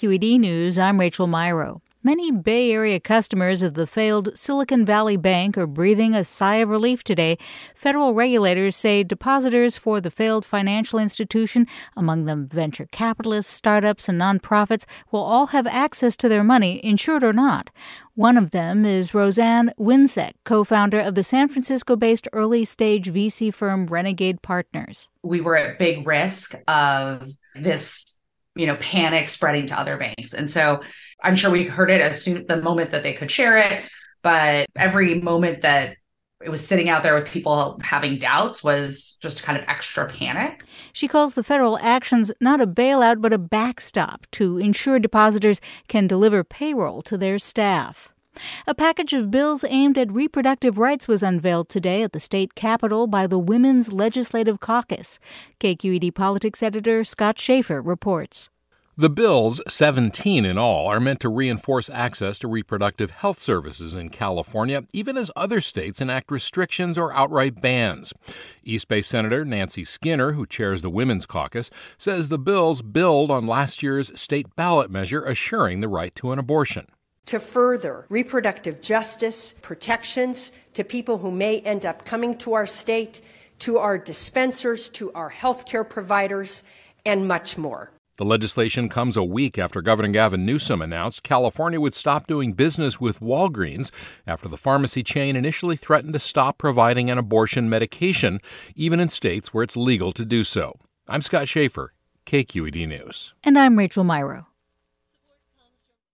KQED News, I'm Rachel Myrow. Many Bay Area customers of the failed Silicon Valley Bank are breathing a sigh of relief today. Federal regulators say depositors for the failed financial institution, among them venture capitalists, startups, and nonprofits, will all have access to their money, insured or not. One of them is Roseanne Wincek, co founder of the San Francisco based early stage VC firm Renegade Partners. We were at big risk of this, you know, panic spreading to other banks. And so I'm sure we heard it as soon the moment that they could share it, but every moment that it was sitting out there with people having doubts was just kind of extra panic. She calls the federal actions not a bailout, but a backstop to ensure depositors can deliver payroll to their staff. A package of bills aimed at reproductive rights was unveiled today at the state capitol by the Women's Legislative Caucus. KQED politics editor Scott Shafer reports. The bills, 17 in all, are meant to reinforce access to reproductive health services in California, even as other states enact restrictions or outright bans. East Bay Senator Nancy Skinner, who chairs the Women's Caucus, says the bills build on last year's state ballot measure assuring the right to an abortion. To further reproductive justice, protections to people who may end up coming to our state, to our dispensers, to our healthcare providers, and much more. The legislation comes a week after Governor Gavin Newsom announced California would stop doing business with Walgreens after the pharmacy chain initially threatened to stop providing an abortion medication, even in states where it's legal to do so. I'm Scott Shafer, KQED News. And I'm Rachel Myrow.